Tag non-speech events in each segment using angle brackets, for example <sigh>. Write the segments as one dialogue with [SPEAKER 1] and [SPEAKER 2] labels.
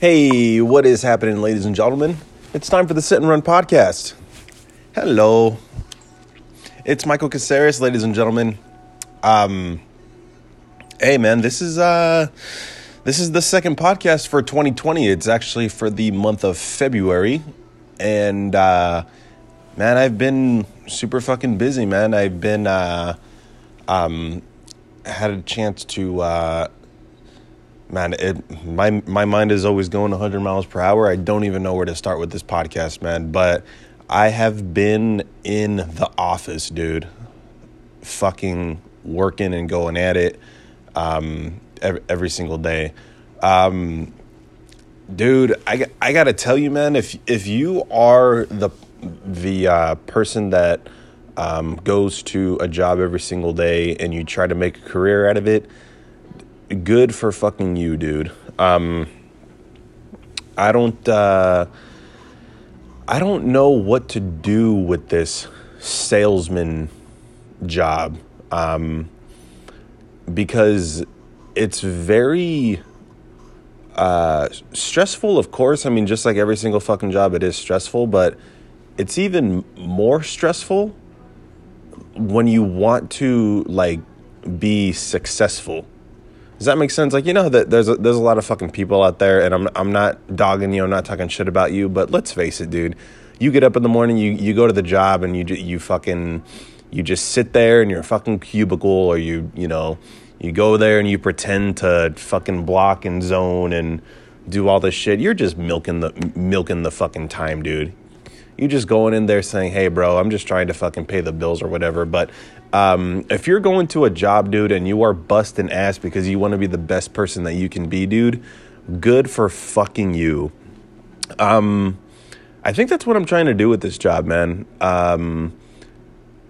[SPEAKER 1] Hey, what is happening, ladies and gentlemen? It's time for the Sit and Run podcast. Hello. It's Michael Caceres, ladies and gentlemen. Um Hey man, this is uh this is the second podcast for 2020. It's actually for the month of February. And uh man, I've been super fucking busy, man. I've been uh um had a chance to uh man, it my my mind is always going 100 miles per hour. I don't even know where to start with this podcast, man. But I have been in the office, dude, fucking working and going at it um, every, every single day. Um, dude, I I gotta tell you, man, if if you are the the uh, person that um, goes to a job every single day and you try to make a career out of it good for fucking you, dude. Um, I don't. Uh, I don't know what to do with this salesman job um, because it's very uh, stressful. Of course, I mean, just like every single fucking job, it is stressful, but it's even more stressful when you want to like be successful does that make sense? Like you know that there's a, there's a lot of fucking people out there, and I'm I'm not dogging you, I'm not talking shit about you, but let's face it, dude. You get up in the morning, you you go to the job, and you you fucking you just sit there in your fucking cubicle, or you you know you go there and you pretend to fucking block and zone and do all this shit. You're just milking the milking the fucking time, dude. You just going in there saying, "Hey, bro, I'm just trying to fucking pay the bills or whatever." But um, if you're going to a job, dude, and you are busting ass because you want to be the best person that you can be, dude, good for fucking you. Um, I think that's what I'm trying to do with this job, man. Um,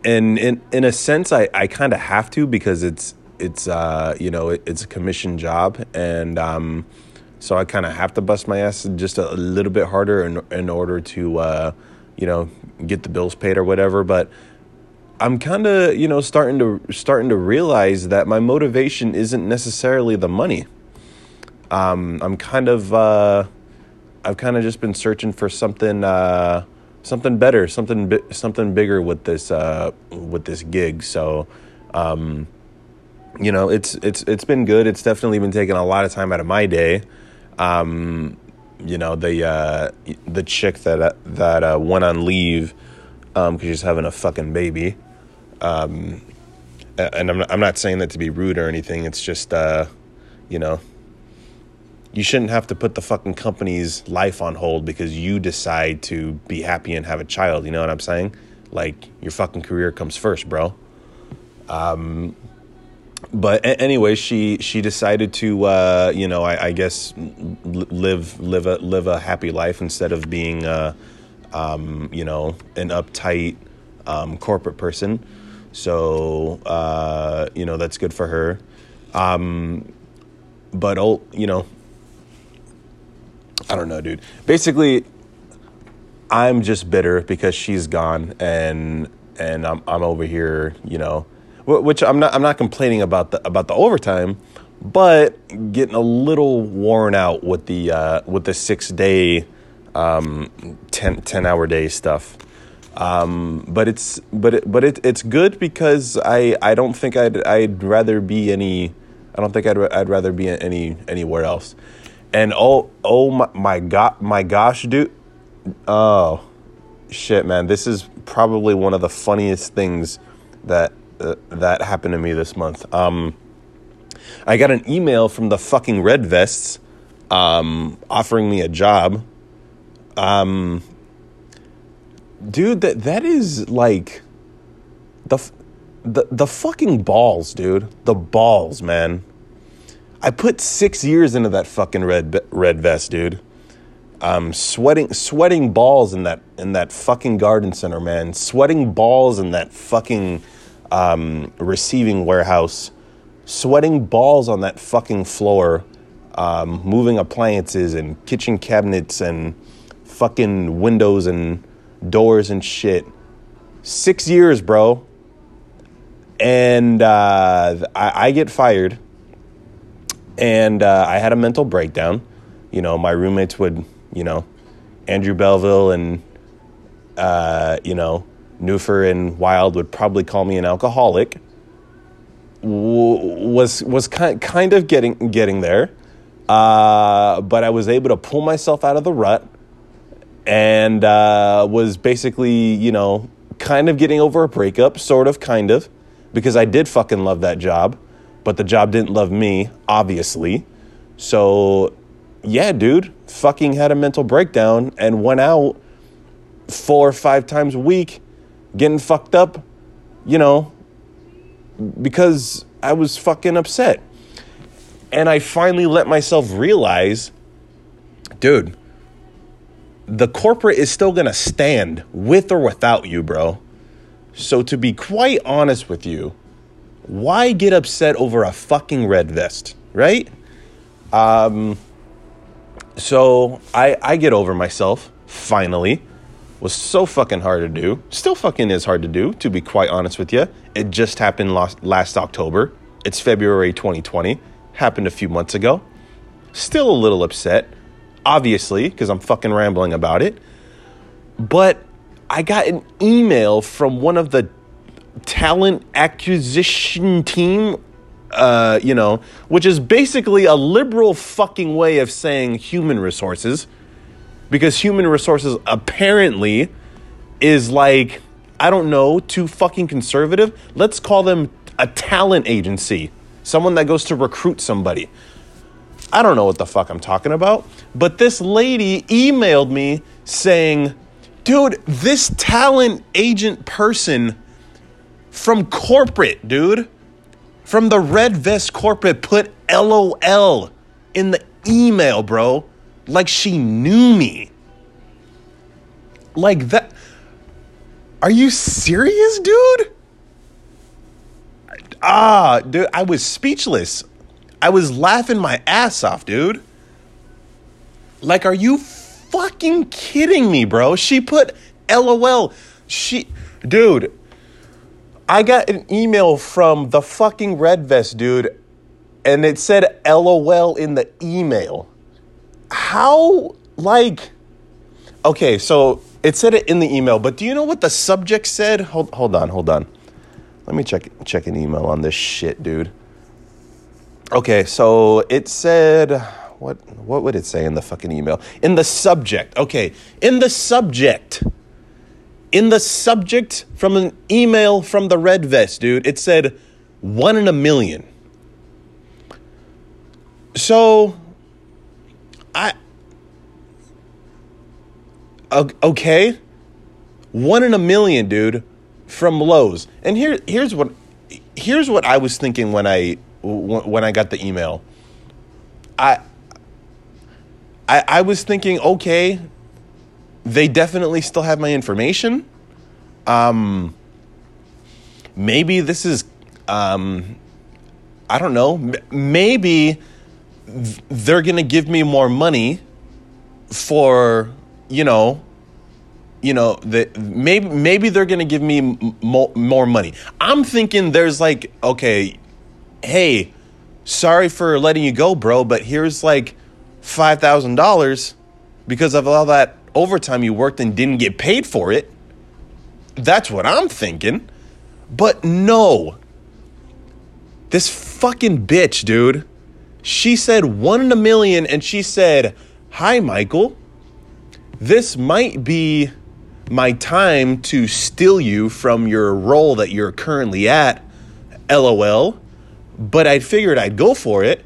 [SPEAKER 1] and in in a sense, I, I kind of have to because it's it's uh, you know it, it's a commission job, and um, so I kind of have to bust my ass just a, a, little bit harder in in order to uh, you know get the bills paid or whatever. But I'm kind of, you know, starting to starting to realize that my motivation isn't necessarily the money. Um, I'm kind of, uh, I've kind of just been searching for something, uh, something better, something, bi- something bigger with this, uh, with this gig. So, um, you know, it's it's it's been good. It's definitely been taking a lot of time out of my day. Um, you know, the uh, the chick that that uh, went on leave because um, she's having a fucking baby. Um, and I'm not, I'm not saying that to be rude or anything. It's just, uh, you know, you shouldn't have to put the fucking company's life on hold because you decide to be happy and have a child. You know what I'm saying? Like your fucking career comes first, bro. Um, but anyway, she she decided to, uh, you know, I, I guess live live a live a happy life instead of being, uh, um, you know, an uptight um, corporate person. So, uh, you know, that's good for her. Um, but, oh, you know, I don't know, dude. Basically, I'm just bitter because she's gone and and I'm I'm over here, you know, which I'm not I'm not complaining about the about the overtime, but getting a little worn out with the uh, with the six day, um, 10, 10 hour day stuff. Um, but it's but it, but it, it's good because I, I don't think I'd I'd rather be any I don't think I'd I'd rather be any anywhere else. And oh oh my my god my gosh dude oh shit man this is probably one of the funniest things that that happened to me this month. Um, I got an email from the fucking red vests um, offering me a job. Um, dude that that is like the the the fucking balls dude the balls man i put 6 years into that fucking red red vest dude um sweating sweating balls in that in that fucking garden center man sweating balls in that fucking um, receiving warehouse sweating balls on that fucking floor um, moving appliances and kitchen cabinets and fucking windows and doors and shit. Six years, bro. And uh, I, I, get fired. And uh, I had a mental breakdown you know, my roommates would, you know, Andrew Belleville and, uh, you know, Newfer and Wild would probably call me an alcoholic. Was was kind kind of getting getting there, uh, but I was able to pull myself out of the rut, and uh, was basically you know kind of getting over a breakup, sort of, kind of, because I did fucking love that job, but the job didn't love me, obviously. So, yeah, dude, fucking had a mental breakdown and went out four or five times a week getting fucked up, you know, because I was fucking upset. And I finally let myself realize, dude, the corporate is still gonna stand with or without you, bro. So, to be quite honest with you, why get upset over a fucking red vest, right? Um, so I, I get over myself finally. Was so fucking hard to do. Still fucking is hard to do, to be quite honest with you. It just happened last, last October. It's February 2020. Happened a few months ago. Still a little upset, obviously, because I'm fucking rambling about it. But I got an email from one of the talent acquisition team uh, you know, which is basically a liberal fucking way of saying human resources, because human resources apparently is like, I don't know, too fucking conservative. Let's call them a talent agency, someone that goes to recruit somebody. I don't know what the fuck I'm talking about, but this lady emailed me saying, dude, this talent agent person from corporate, dude from the Red Vest corporate put LOL in the email, bro. Like she knew me. Like that. Are you serious, dude? Ah, dude, I was speechless. I was laughing my ass off, dude. Like, are you fucking kidding me, bro? She put LOL. She, dude, I got an email from the fucking Red Vest dude, and it said LOL in the email. How, like, okay, so it said it in the email, but do you know what the subject said? Hold, hold on, hold on. Let me check check an email on this shit, dude. Okay, so it said what what would it say in the fucking email? In the subject. Okay, in the subject in the subject from an email from the Red Vest, dude, it said one in a million. So, I. Okay. One in a million, dude, from Lowe's. And here, here's what, here's what I was thinking when I, when I got the email. I, I, I was thinking, okay, they definitely still have my information. Um, maybe this is, um, I don't know, maybe they're going to give me more money for, you know, you know, the, maybe maybe they're to give me more, more money. I'm thinking there's like, okay, hey, sorry for letting you go, bro, but here's like $5,000 because of all that overtime you worked and didn't get paid for it. That's what I'm thinking. But no. This fucking bitch, dude. She said one in a million and she said, Hi, Michael. This might be my time to steal you from your role that you're currently at. LOL. But I figured I'd go for it.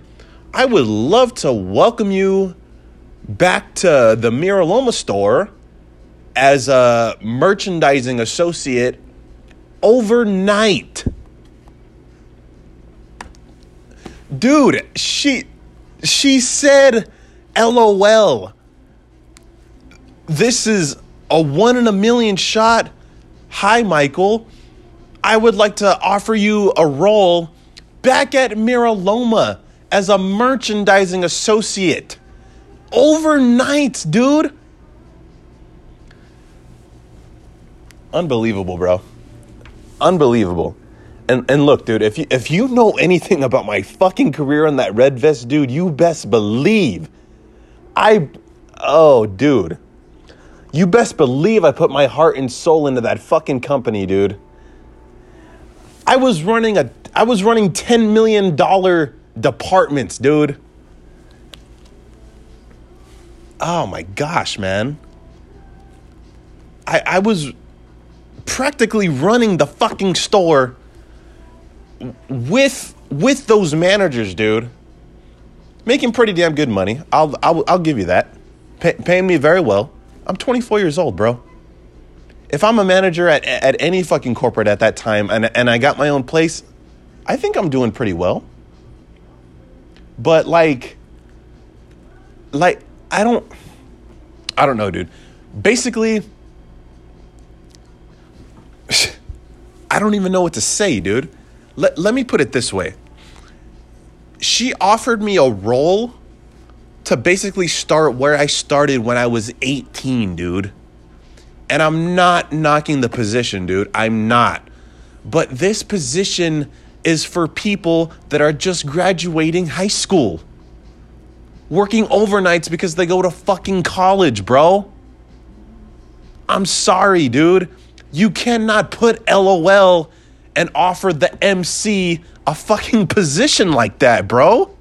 [SPEAKER 1] I would love to welcome you back to the Miraloma store as a merchandising associate overnight. Dude, she she said LOL. This is a one in a million shot. Hi, Michael. I would like to offer you a role back at Miraloma as a merchandising associate overnight, dude. Unbelievable, bro. Unbelievable. And and look, dude, if you if you know anything about my fucking career on that red vest, dude, you best believe I, oh, dude. You best believe I put my heart and soul into that fucking company, dude. I was running a, I was running $10 million departments, dude. Oh my gosh, man. I, I was practically running the fucking store with with those managers, dude. Making pretty damn good money. I'll I'll, I'll give you that. Pay, paying me very well. I'm 24 years old, bro. If I'm a manager at at any fucking corporate at that time and and I got my own place, I think I'm doing pretty well. But like like I don't I don't know, dude. Basically <laughs> I don't even know what to say, dude. Let, let me put it this way. She offered me a role to basically start where I started when I was 18, dude. And I'm not knocking the position, dude. I'm not. But this position is for people that are just graduating high school, working overnights because they go to fucking college, bro. I'm sorry, dude. You cannot put LOL and offer the MC a fucking <laughs> position like that, bro.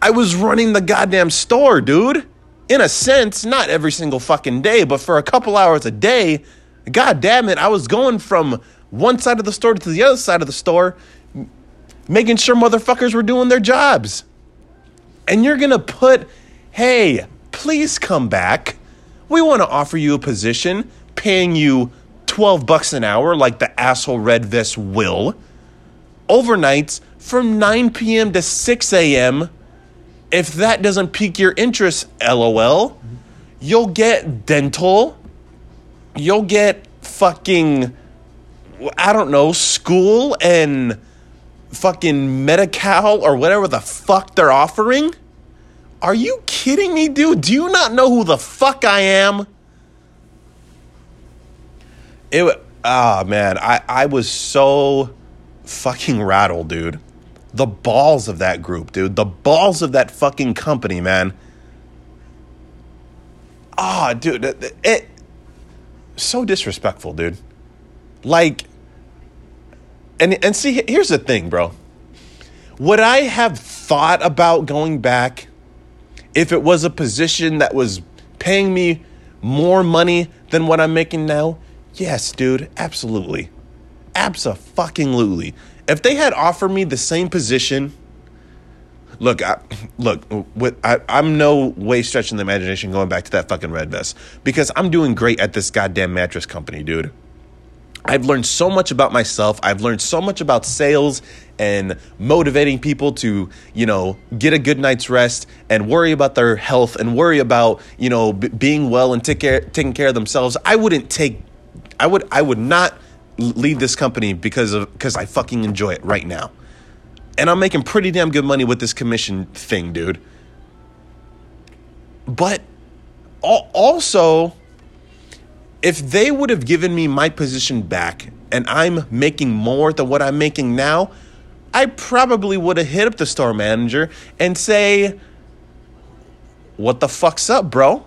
[SPEAKER 1] I was running the goddamn store, dude. In a sense, not every single fucking day, but for a couple hours a day, god damn it, I was going from one side of the store to the other side of the store, making sure motherfuckers were doing their jobs. And you're gonna put, hey, please come back we want to offer you a position paying you 12 bucks an hour like the asshole red vest will. Overnights from 9 p.m. to 6 a.m. If that doesn't pique your interest, lol, you'll get dental. You'll get fucking, I don't know, school and fucking Medi-Cal or whatever the fuck they're offering. Are you kidding me, dude? Do you not know who the fuck I am? It ah oh, man, I I was so fucking rattled, dude. The balls of that group, dude. The balls of that fucking company, man. Ah, oh, dude, it, it so disrespectful, dude. Like and and see here's the thing, bro. Would I have thought about going back if it was a position that was paying me more money than what I'm making now, yes, dude, absolutely. Absolutely. If they had offered me the same position, look, I, look, with, I, I'm no way stretching the imagination going back to that fucking red vest because I'm doing great at this goddamn mattress company, dude. I've learned so much about myself. I've learned so much about sales and motivating people to, you know, get a good night's rest and worry about their health and worry about, you know, b- being well and take care, taking care of themselves. I wouldn't take, I would, I would not leave this company because of, because I fucking enjoy it right now. And I'm making pretty damn good money with this commission thing, dude. But also, if they would have given me my position back and I'm making more than what I'm making now, I probably would have hit up the store manager and say, What the fuck's up, bro?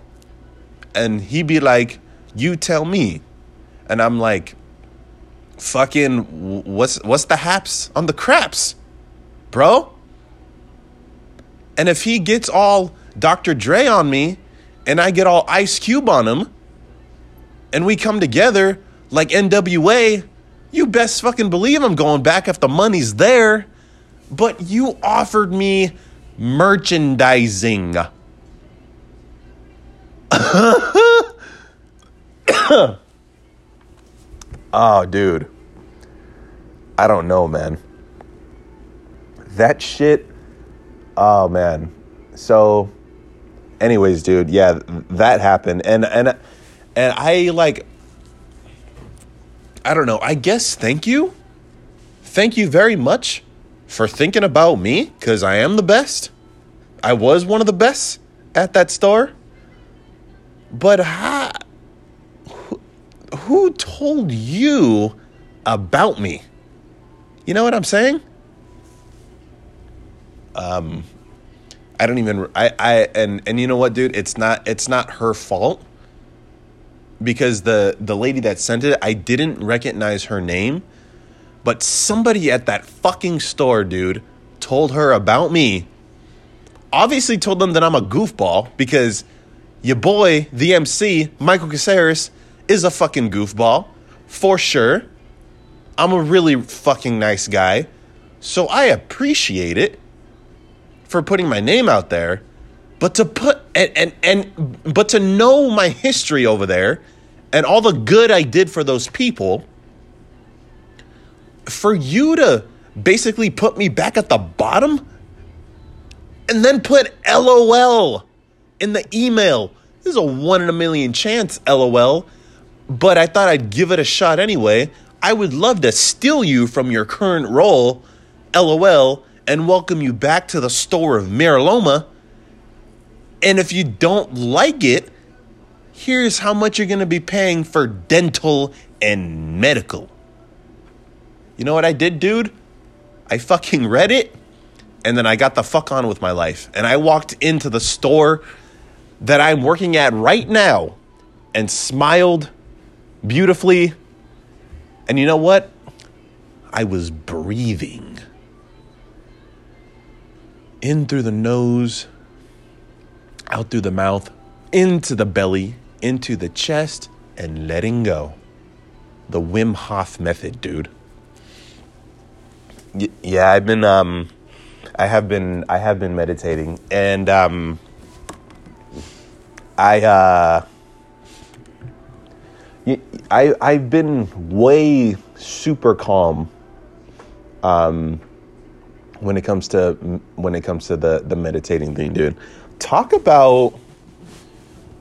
[SPEAKER 1] And he'd be like, You tell me. And I'm like, fucking what's what's the haps on the craps, bro? And if he gets all Dr. Dre on me and I get all Ice Cube on him, and we come together like NWA, you best fucking believe I'm going back if the money's there. But you offered me merchandising. <coughs> <coughs> <coughs> oh, dude. I don't know, man. That shit. Oh, man. So, anyways, dude, yeah, that happened. And, and, and I like, I don't know, I guess thank you. Thank you very much for thinking about me because I am the best. I was one of the best at that store. But how, who, told you about me? You know what I'm saying? Um, I don't even I I and and you know what, dude? It's not it's not her fault because the the lady that sent it, I didn't recognize her name, but somebody at that fucking store, dude, told her about me. Obviously told them that I'm a goofball because your boy, the MC, Michael Caceres, is a fucking goofball for sure. I'm a really fucking nice guy. So I appreciate it for putting my name out there, but to put and and, and but to know my history over there and all the good I did for those people, for you to basically put me back at the bottom and then put LOL in the email. This is a one in a million chance, LOL. But I thought I'd give it a shot anyway. I would love to steal you from your current role, LOL, and welcome you back to the store of Miraloma. And if you don't like it, here's how much you're going to be paying for dental and medical. You know what I did, dude? I fucking read it and then I got the fuck on with my life. And I walked into the store that I'm working at right now and smiled beautifully. And you know what? I was breathing in through the nose, out through the mouth, into the belly, into the chest, and letting go. The Wim Hof method, dude. Y- yeah, I've been um I have been I have been meditating and um I uh I I've been way super calm um when it comes to when it comes to the the meditating thing, dude. Talk about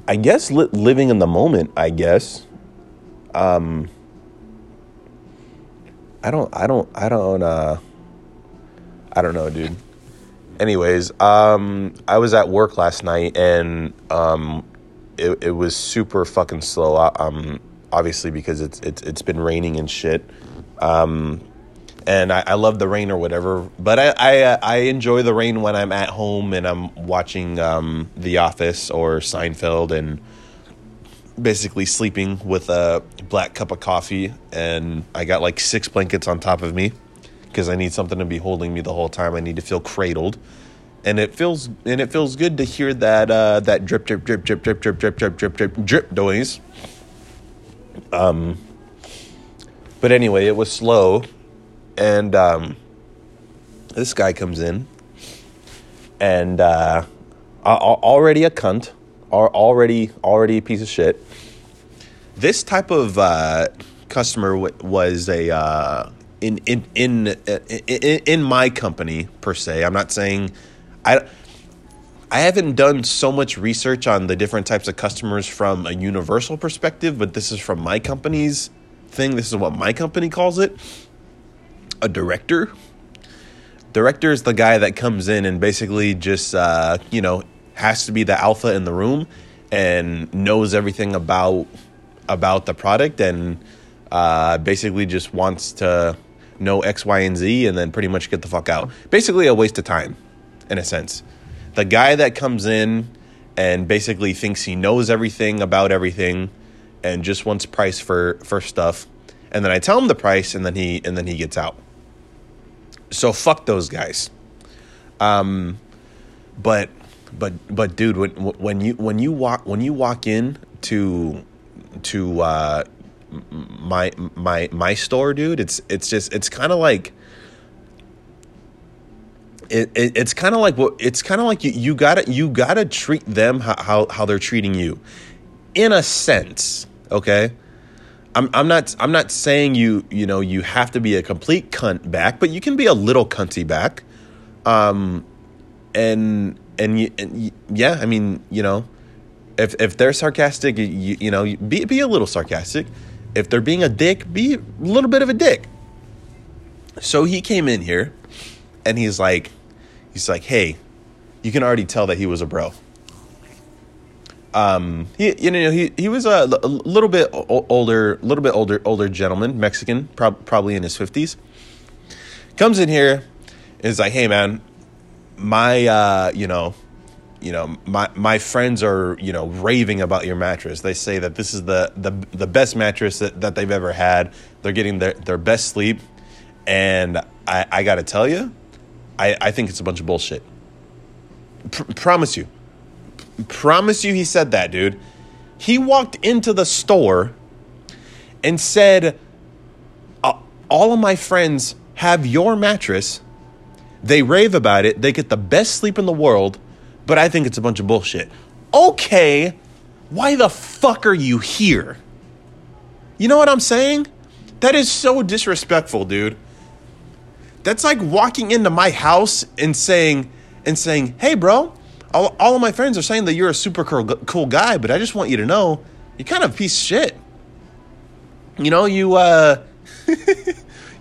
[SPEAKER 1] I guess li- living in the moment, I guess. Um I don't I don't I don't uh I don't know, dude. Anyways, um I was at work last night and um it, it was super fucking slow. Um obviously because it's it's it's been raining and shit. Um and I, I, love the rain or whatever. But I, I, uh, I enjoy the rain when I'm at home and I'm watching um, The Office or Seinfeld and basically sleeping with a black cup of coffee and I got like six blankets on top of me because I need something to be holding me the whole time. I need to feel cradled. And it feels and it feels good to hear that uh, that drip drip drip drip drip drip drip drip drip drip drip noise. Um but anyway, it was slow. And um, this guy comes in. And uh, already a cunt. Already already a piece of shit. This type of uh, customer was a uh, in, in in in in my company per se. I'm not saying i I haven't done so much research on the different types of customers from a universal perspective, but this is from my company's thing. This is what my company calls it a director. Director is the guy that comes in and basically just, uh, you know, has to be the alpha in the room and knows everything about about the product and uh, basically just wants to know X, Y, and Z and then pretty much get the fuck out. Basically, a waste of time, in a sense. The guy that comes in and basically thinks he knows everything about everything and just wants price for for stuff, and then I tell him the price, and then he and then he gets out. So fuck those guys. Um, but but but dude, when when you when you walk when you walk in to to uh, my my my store, dude, it's it's just it's kind of like. It, it, it's kind of like what it's kind of like you, you gotta you gotta treat them how, how how they're treating you in a sense okay I'm I'm not I'm not saying you you know you have to be a complete cunt back, but you can be a little cunty back. Um, and and, you, and yeah, I mean you know, if if they're sarcastic, you you know be be a little sarcastic. If they're being a dick, be a little bit of a dick. So he came in here, and he's like, he's like, hey, you can already tell that he was a bro um, he you know he he was a, a little bit older, a little bit older older gentleman, Mexican, prob- probably in his fifties. Comes in here, is like, hey man, my uh, you know you know, my my friends are you know raving about your mattress. They say that this is the the the best mattress that, that they've ever had. They're getting their their best sleep, and I I gotta tell you, I I think it's a bunch of bullshit. Pr- promise you, promise you, he said that, dude. He walked into the store and said, "All of my friends have your mattress." They rave about it. They get the best sleep in the world but I think it's a bunch of bullshit. Okay, why the fuck are you here? You know what I'm saying? That is so disrespectful, dude. That's like walking into my house and saying and saying, "Hey, bro, all, all of my friends are saying that you're a super cool, cool guy, but I just want you to know you're kind of a piece of shit." You know, you uh <laughs>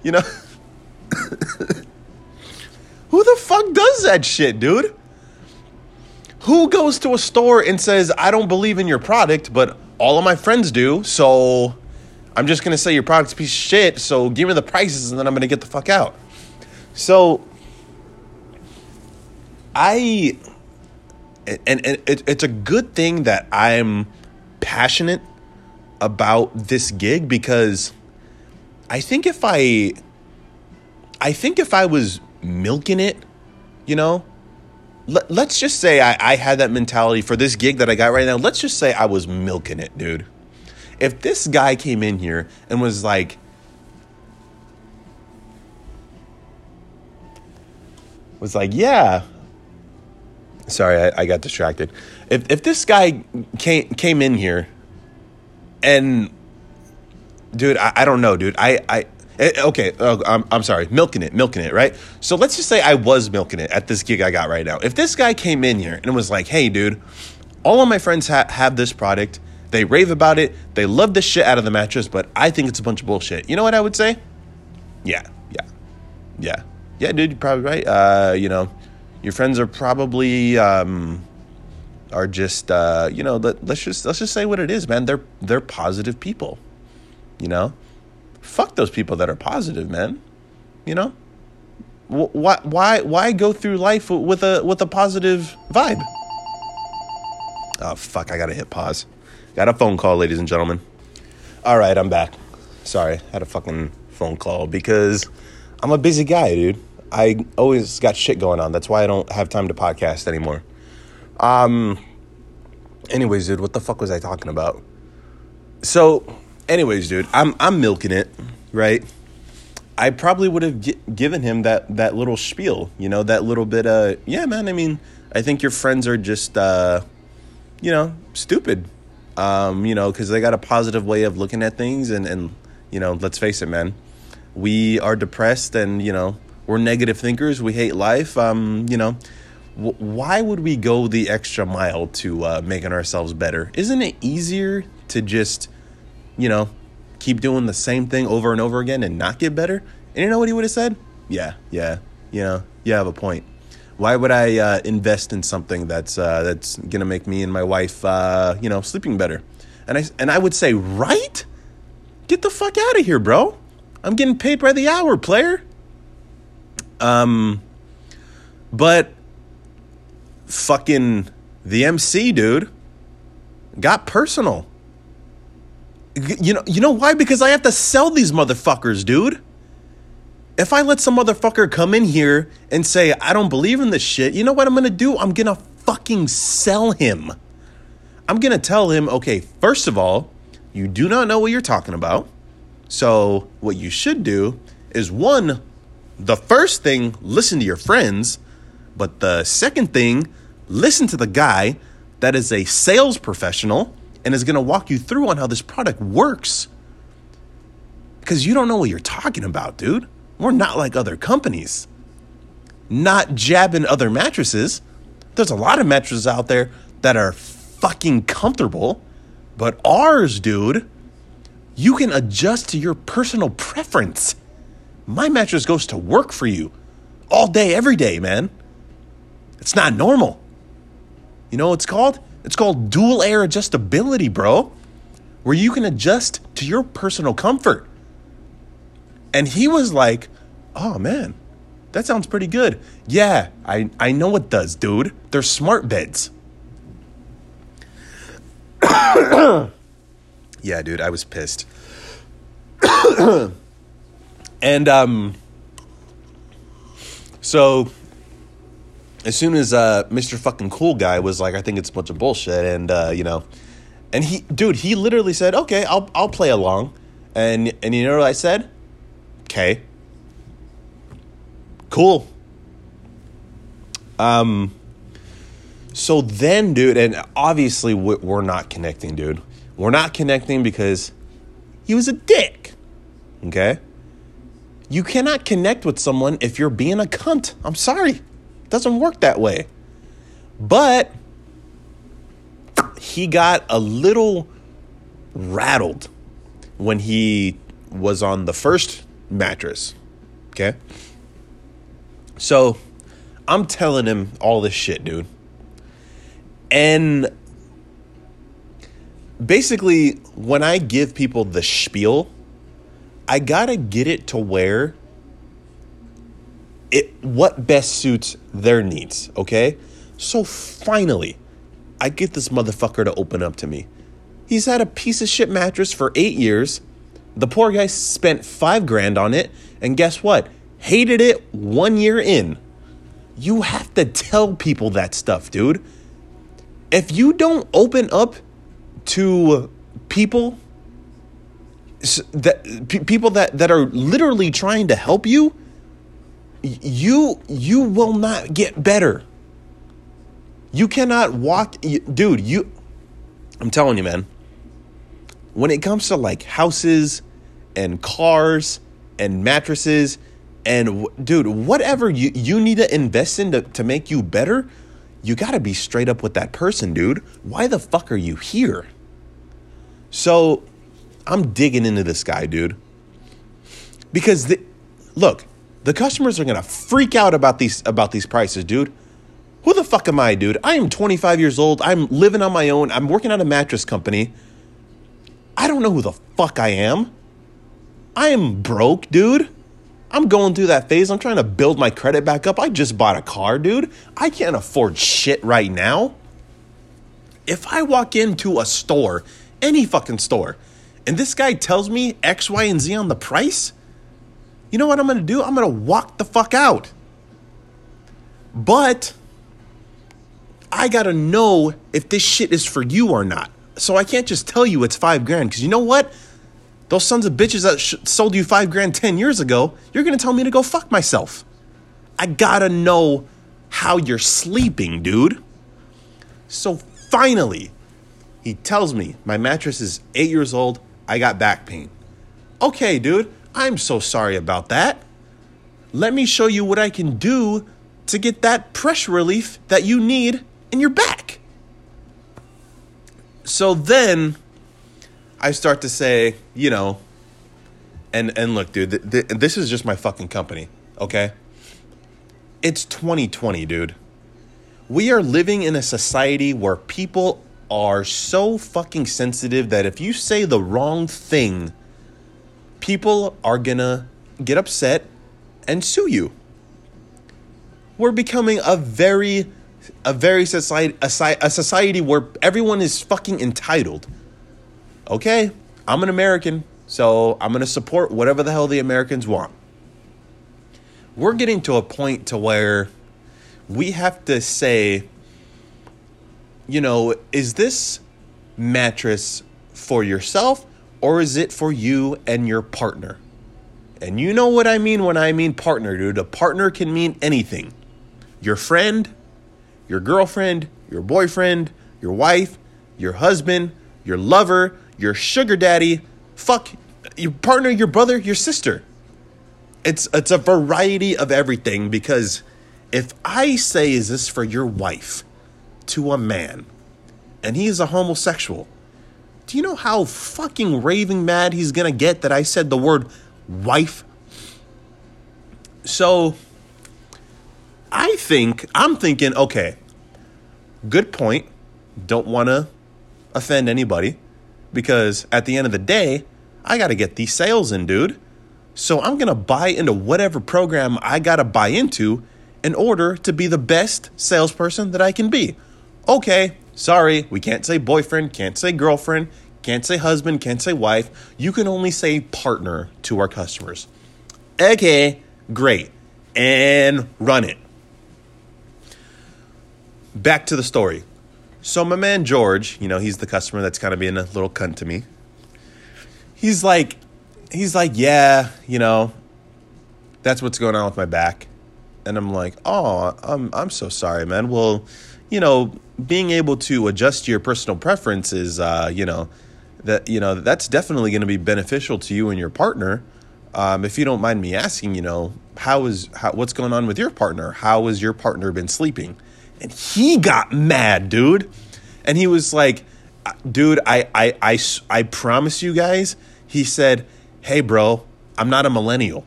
[SPEAKER 1] you know <laughs> Who the fuck does that shit, dude? Who goes to a store and says, I don't believe in your product, but all of my friends do, so I'm just gonna say your product's piece of shit, so give me the prices and then I'm gonna get the fuck out. So I and, and it, it's a good thing that I'm passionate about this gig because I think if I I think if I was milking it, you know, let, us just say I, I had that mentality for this gig that I got right now. Let's just say I was milking it, dude. If this guy came in here and was like, was like, yeah. Sorry, I, I got distracted. If if this guy came came in here, and dude, I, I don't know, dude. I I Eh, okay, uh, I'm, I'm sorry, milking it, milking it, right? So let's just say I was milking it at this gig I got right now. If this guy came in here and was like, hey, dude, all of my friends ha- have this product, they rave about it, they love the shit out of the mattress, but I think it's a bunch of bullshit. You know what I would say? Yeah, yeah, yeah, yeah, dude, you're probably right. Uh, you know, your friends are probably um, are just uh, you know let, let's just let's just say what it is, man. They're they're positive people, you know fuck those people that are positive, man. You know, why why why go through life with a with a positive vibe? Oh fuck! I gotta hit pause. Got a phone call, ladies and gentlemen. All right, I'm back. Sorry, had a fucking phone call because I'm a busy guy, dude. I always got shit going on. That's why I don't have time to podcast anymore. Um. Anyways, dude, what the fuck was I talking about? So anyways, dude, I'm I'm milking it, right? I probably would have given him that that little spiel, you know, that little bit. Uh, yeah, man. I mean, I think your friends are just, uh, you know, stupid. Um, you know, because they got a positive way of looking at things, and and you know, let's face it, man. We are depressed, and you know, we're negative thinkers. We hate life. Um, you know, why would we go the extra mile to uh, making ourselves better? Isn't it easier to just you know, keep doing the same thing over and over again and not get better? And you know what he would have said? Yeah, yeah, you know, you have a point. Why would I uh, invest in something that's uh, that's gonna make me and my wife, uh, you know, sleeping better? And I and I would say, right? Get the fuck out of here, bro. I'm getting paid by the hour, player. Um, but fucking the MC dude got personal. You know, you know why? Because I have to sell these motherfuckers, dude. If I let some motherfucker come in here and say, I don't believe in this shit, you know what I'm gonna do? I'm gonna fucking sell him. I'm gonna tell him, okay, first of all, you do not know what you're talking about. So, what you should do is one, the first thing, listen to your friends. But the second thing, listen to the guy that is a sales professional and is going to walk you through on how this product works. Because you don't know what you're talking about, dude. We're not like other companies. Not jabbing other mattresses. There's a lot of mattresses out there that are fucking comfortable, but ours, dude, you can adjust to your personal preference. My mattress goes to work for you all day, every day, man. It's not normal. You know what it's called? It's called dual air adjustability, bro, where you can adjust to your personal comfort. And he was like, oh man, That sounds pretty good. Yeah, I, I know it does, dude. They're smart beds. <coughs> <coughs> yeah, dude, I was pissed. <coughs> and um so as soon as uh Mr. fucking cool guy was like, I think it's a bunch of bullshit and uh, you know, and he dude, he literally said, Okay, I'll I'll play along. And and you know what I said? Okay. Cool. Um so then, dude, and obviously we're not connecting, dude. We're not connecting because he was a dick. Okay? You cannot connect with someone if you're being a cunt. I'm sorry. It doesn't work that way. But he got a little rattled when he was on the first mattress. Okay? So I'm telling him all this shit, dude. And basically, when I give people the spiel, I gotta get it to where it what best suits their needs, okay? So finally, I get this motherfucker to open up to me. He's had a piece of shit mattress for eight years. The poor guy spent five grand on it, and guess what? Hated it one year in. You have to tell people that stuff, dude if you don't open up to people that people that that are literally trying to help you you you will not get better you cannot walk dude you i'm telling you man when it comes to like houses and cars and mattresses and dude whatever you you need to invest in to, to make you better you got to be straight up with that person, dude. Why the fuck are you here? So I'm digging into this guy, dude. Because the, look, the customers are to freak out about these about these prices, dude. Who the fuck am I, dude? I am 25 years old. I'm living on my own. I'm working at a mattress company. I don't know who the fuck I am. I am broke, dude. I'm going through that phase. I'm trying to build my credit back up. I just bought a car, dude. I can't afford shit right now. If I walk into a store, any fucking store, and this guy tells me X, Y, and Z on the price, you know what I'm gonna do? I'm gonna walk the fuck out. But I gotta know if this shit is for you or not. So I can't just tell you it's five grand, because you know what? Those sons of bitches that sh- sold you five grand 10 years ago, you're gonna tell me to go fuck myself. I gotta know how you're sleeping, dude. So finally, he tells me my mattress is eight years old. I got back pain. Okay, dude, I'm so sorry about that. Let me show you what I can do to get that pressure relief that you need in your back. So then I start to say, you know, and and look, dude, th- th- this is just my fucking company, okay? It's 2020, dude. We are living in a society where people are so fucking sensitive that if you say the wrong thing, people are gonna get upset and sue you. We're becoming a very a very society a, society where everyone is fucking entitled okay, I'm an American, so I'm to support whatever the hell the Americans want. We're getting to a point to where we have to say, you know, is this mattress for yourself or is it for you and your partner? And you know what I mean when I mean partner, dude. A partner can mean anything. Your friend, your girlfriend, your boyfriend, your wife, your husband, your lover, your sugar daddy, fuck your partner, your brother, your sister. It's it's a variety of everything because if I say is this for your wife to a man and he is a homosexual, do you know how fucking raving mad he's to get that I said the word wife? So I think I'm thinking okay, good point. Don't want to offend anybody because at the end of the day, I got to get these sales in, dude. So I'm going to buy into whatever program I got to buy into in order to be the best salesperson that I can be. Okay, sorry, we can't say boyfriend, can't say girlfriend, can't say husband, can't say wife. You can only say partner to our customers. Okay, great. And run it. Back to the story. So my man George, you know, he's the customer that's kind of being a little cunt to me. He's like, he's like, yeah, you know, that's what's going on with my back. And I'm like, oh, I'm I'm so sorry, man. Well, you know, being able to adjust your personal preferences, uh, you know, that you know that's definitely going to be beneficial to you and your partner. Um, if you don't mind me asking, you know, how is how, what's going on with your partner? How has your partner been sleeping? And he got mad, dude. And he was like, uh, dude, I, I, I, I promise you guys, he said, hey, bro, I'm not a millennial.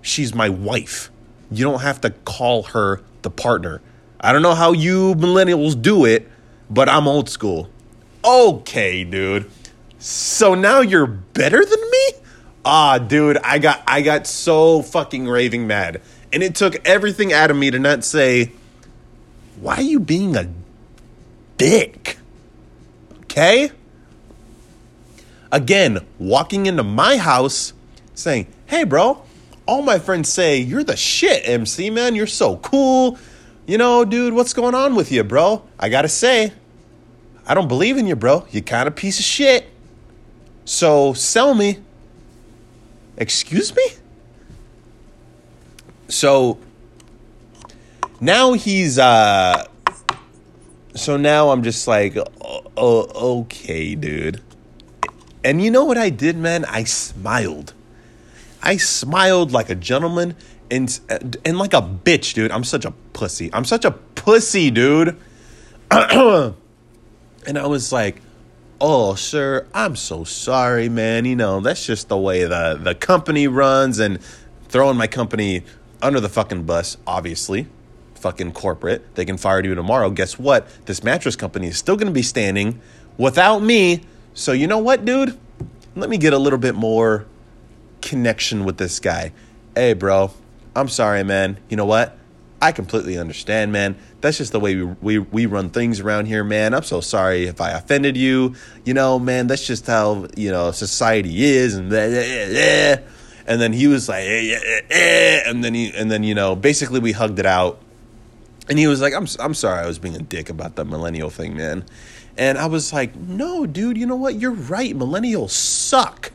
[SPEAKER 1] She's my wife. You don't have to call her the partner. I don't know how you millennials do it, but I'm old school. Okay, dude. So now you're better than me? Ah, dude, I got I got so fucking raving mad. And it took everything out of me to not say, why are you being a dick? Okay? Again, walking into my house saying, hey, bro, all my friends say, you're the shit, MC, man. You're so cool. You know, dude, what's going on with you, bro? I gotta say, I don't believe in you, bro. You're kind of piece of shit. So sell me. Excuse me? So now he's uh so now I'm just like oh, okay, dude. And you know what I did, man? I smiled. I smiled like a gentleman and and like a bitch, dude. I'm such a pussy. I'm such a pussy, dude. <clears throat> and I was like, "Oh, sir, I'm so sorry, man. You know, that's just the way the the company runs and throwing my company under the fucking bus, obviously. Fucking corporate. They can fire you tomorrow. Guess what? This mattress company is still going to be standing without me. So, you know what, dude? Let me get a little bit more connection with this guy. Hey, bro, I'm sorry, man. You know what? I completely understand, man. That's just the way we, we, we run things around here, man. I'm so sorry if I offended you. You know, man, that's just how, you know, society is and blah, blah, blah. And then he was like, eh, eh, eh, and then he, and then, you know, basically we hugged it out. And he was like, I'm, I'm sorry I was being a dick about the millennial thing, man. And I was like, no, dude, you know what? You're right. Millennials suck.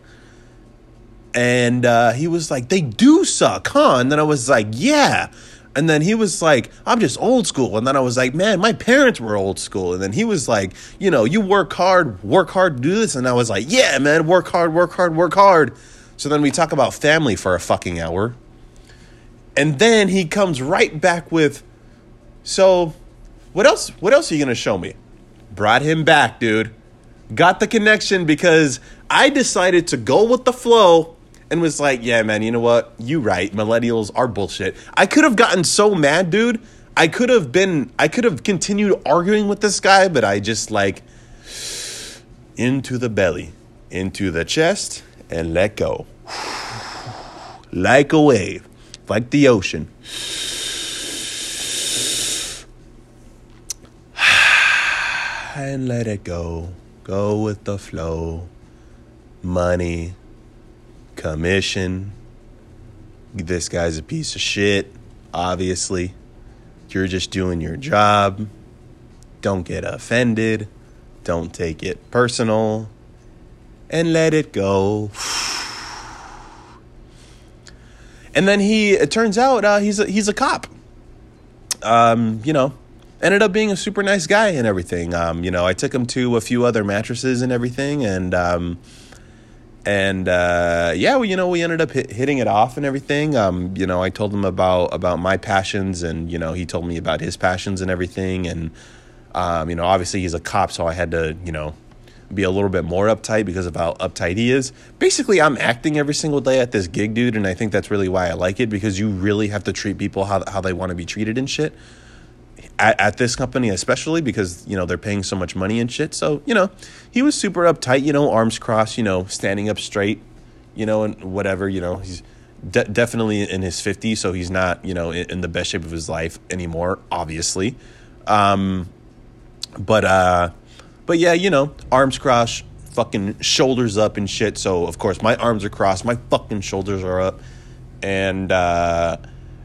[SPEAKER 1] And uh, he was like, they do suck, huh? And then I was like, yeah. And then he was like, I'm just old school. And then I was like, man, my parents were old school. And then he was like, you know, you work hard, work hard to do this. And I was like, yeah, man, work hard, work hard, work hard. So then we talk about family for a fucking hour. And then he comes right back with, so what else? What else are you going to show me? Brought him back, dude. Got the connection because I decided to go with the flow and was like, yeah, man, you know what? You right. Millennials are bullshit. I could have gotten so mad, dude. I could have been, I could have continued arguing with this guy, but I just like, into the belly, into the chest, and let go. <sighs> Like a wave, like the ocean. <sighs> And let it go. Go with the flow. Money, commission. This guy's a piece of shit, obviously. You're just doing your job. Don't get offended. Don't take it personal. And let it go. And then he, it turns out, uh, he's a, he's a cop. Um, you know, ended up being a super nice guy and everything. Um, you know, I took him to a few other mattresses and everything, and um, and uh, yeah, we, you know, we ended up hit, hitting it off and everything. Um, you know, I told him about about my passions, and you know, he told me about his passions and everything. And um, you know, obviously he's a cop, so I had to, you know, be a little bit more uptight because of how uptight he is. Basically, I'm acting every single day at this gig, dude, and I think that's really why I like it because you really have to treat people how how they want to be treated and shit. At, at, this company, especially because you know they're paying so much money and shit. So you know, he was super uptight. You know, arms crossed. You know, standing up straight. You know, and whatever. You know, he's de- definitely in his 50s, so he's not, you know, in, in, the best shape of his life anymore, obviously. Um, but, uh, but yeah, you know, arms crossed, fucking shoulders up and shit. So, of course, my arms are crossed, my fucking shoulders are up. And, uh,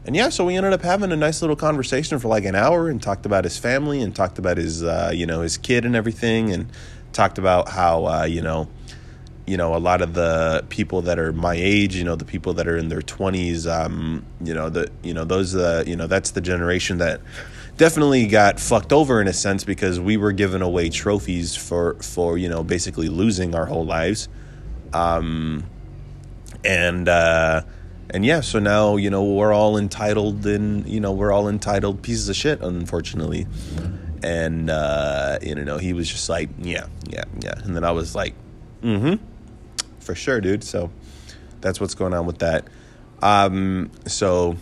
[SPEAKER 1] and yeah, so we ended up having a nice little conversation for like an hour and talked about his family and talked about his, uh, you know, his kid and everything and talked about how, uh, you know, you know, a lot of the people that are my age, you know, the people that are in their 20s, um, you know, the, you know, those, uh, you know, that's the generation that definitely got fucked over in a sense because we were given away trophies for, for, you know, basically losing our whole lives. Um, and, uh, and yeah, so now, you know, we're all entitled and, you know, we're all entitled pieces of shit, unfortunately. And, uh, you know, he was just like, yeah, yeah, yeah. And then I was like, mm hmm for sure, dude. So that's what's going on with that. Um, so,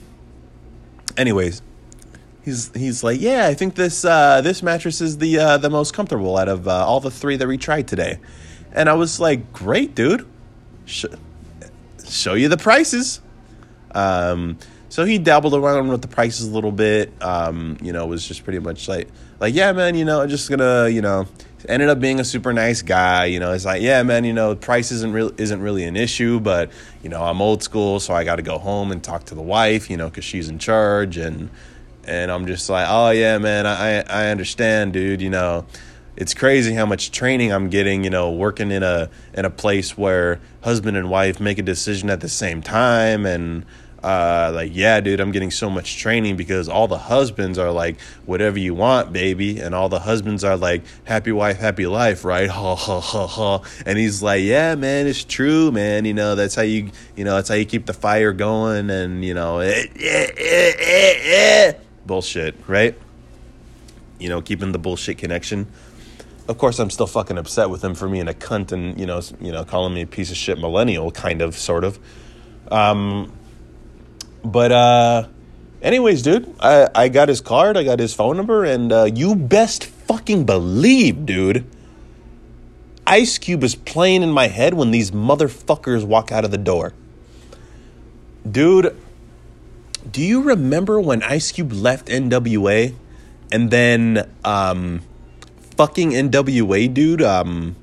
[SPEAKER 1] anyways, he's he's like, yeah, I think this uh, this mattress is the uh, the most comfortable out of uh, all the three that we tried today. And I was like, great, dude. Sh- show you the prices. Um, so he dabbled around with the prices a little bit. Um, you know, was just pretty much like, like, yeah, man, you know, I'm just gonna, you know, ended up being a super nice guy. You know, it's like, yeah, man, you know, price isn't really isn't really an issue, but you know, I'm old school, so I got to go home and talk to the wife, you know, because she's in charge, and and I'm just like, oh yeah, man, I I understand, dude. You know, it's crazy how much training I'm getting. You know, working in a in a place where husband and wife make a decision at the same time, and uh, like, yeah, dude, I'm getting so much training because all the husbands are like, whatever you want, baby. And all the husbands are like, happy wife, happy life, right? <laughs> Ha, ha, ha, ha. And he's like, yeah, man, it's true, man. You know, that's how you, you know, that's how you keep the fire going. And, you know, eh, eh, eh, eh bullshit, right? You know, keeping the bullshit connection. Of course, I'm still fucking upset with him for being a cunt and, you know, you know, calling me a piece of shit millennial, kind of, sort of. Um, but uh anyways, dude, I I got his card, I got his phone number, and uh, you best fucking believe, dude. Ice Cube is playing in my head when these motherfuckers walk out of the door. Dude, do you remember when Ice Cube left NWA and then um fucking NWA dude um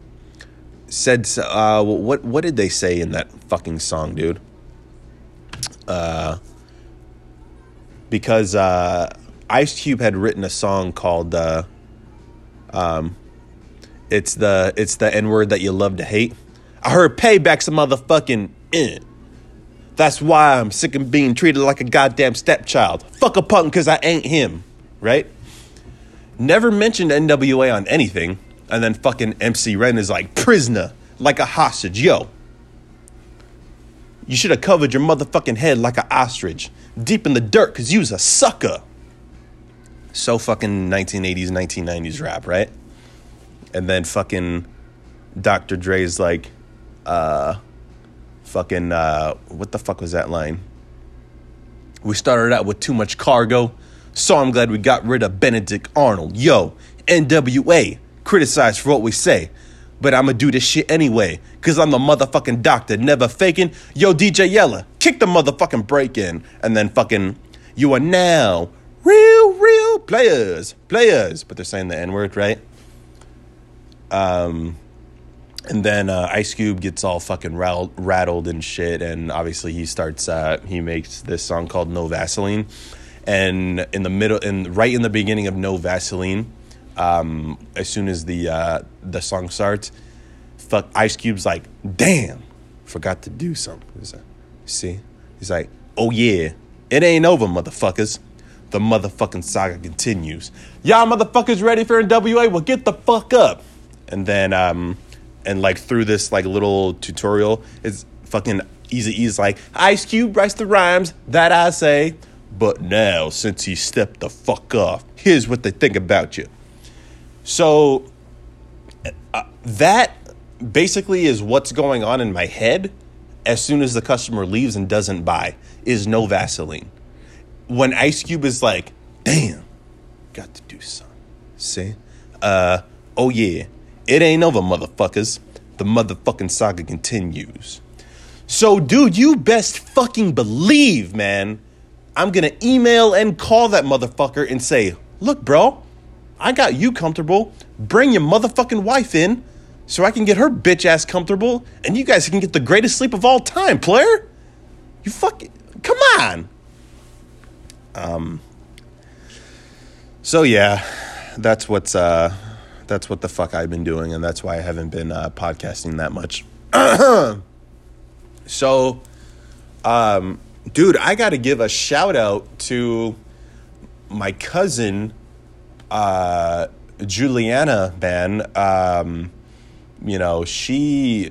[SPEAKER 1] said uh what what did they say in that fucking song, dude? Uh because uh, Ice Cube had written a song called uh, um, "It's the It's the N word that you love to hate." I heard payback's a motherfucking in. That's why I'm sick of being treated like a goddamn stepchild. Fuck a punk because I ain't him, right? Never mentioned NWA on anything, and then fucking MC Ren is like prisoner, like a hostage, yo. You should have covered your motherfucking head like an ostrich deep in the dirt because you was a sucker. So fucking 1980s, 1990s rap, right? And then fucking Dr. Dre's like, uh, fucking, uh, what the fuck was that line? We started out with too much cargo, so I'm glad we got rid of Benedict Arnold. Yo, NWA, criticized for what we say, but I'ma do this shit anyway, cause I'm the motherfucking doctor, never faking. Yo, DJ Yella, kick the motherfucking break in, and then fucking, you are now real, real players, players. But they're saying the N word, right? Um, and then uh, Ice Cube gets all fucking rattled, rattled and shit, and obviously he starts. Uh, he makes this song called "No Vaseline," and in the middle, and right in the beginning of "No Vaseline," um, as soon as the uh, the song starts, fuck Ice Cube's like, damn, forgot to do something. He's like, see, he's like, oh yeah, it ain't over, motherfuckers. The motherfucking saga continues. Y'all motherfuckers ready for NWA? Well, get the fuck up. And then, um, and like through this like little tutorial, it's fucking Eazy-E's like, Ice Cube writes the rhymes that I say. But now, since he stepped the fuck off, here's what they think about you. So uh, that basically is what's going on in my head as soon as the customer leaves and doesn't buy is no Vaseline. When Ice Cube is like, damn, got to do something. See? Uh, oh yeah, it ain't over, motherfuckers. The motherfucking saga continues. So, dude, you best fucking believe, man. I'm gonna email and call that motherfucker and say, look, bro, I got you comfortable. Bring your motherfucking wife in so I can get her bitch ass comfortable and you guys can get the greatest sleep of all time, player. You fucking come on. Um So yeah, that's what's uh that's what the fuck I've been doing and that's why I haven't been uh podcasting that much. <clears throat> so um dude, I got to give a shout out to my cousin uh Juliana, man. Um you know, she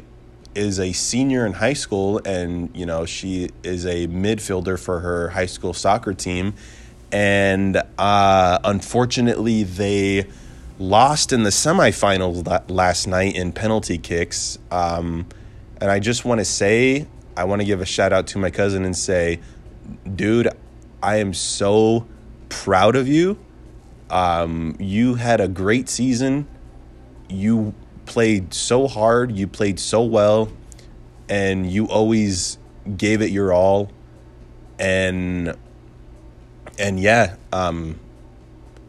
[SPEAKER 1] is a senior in high school and you know she is a midfielder for her high school soccer team. And uh, unfortunately they lost in the semifinals last night in penalty kicks. Um, and i just want to say i want to give a shout out to my cousin and say dude i am so proud of you. Um, you had a great season. You played so hard, you played so well, and you always gave it your all. And and yeah, um,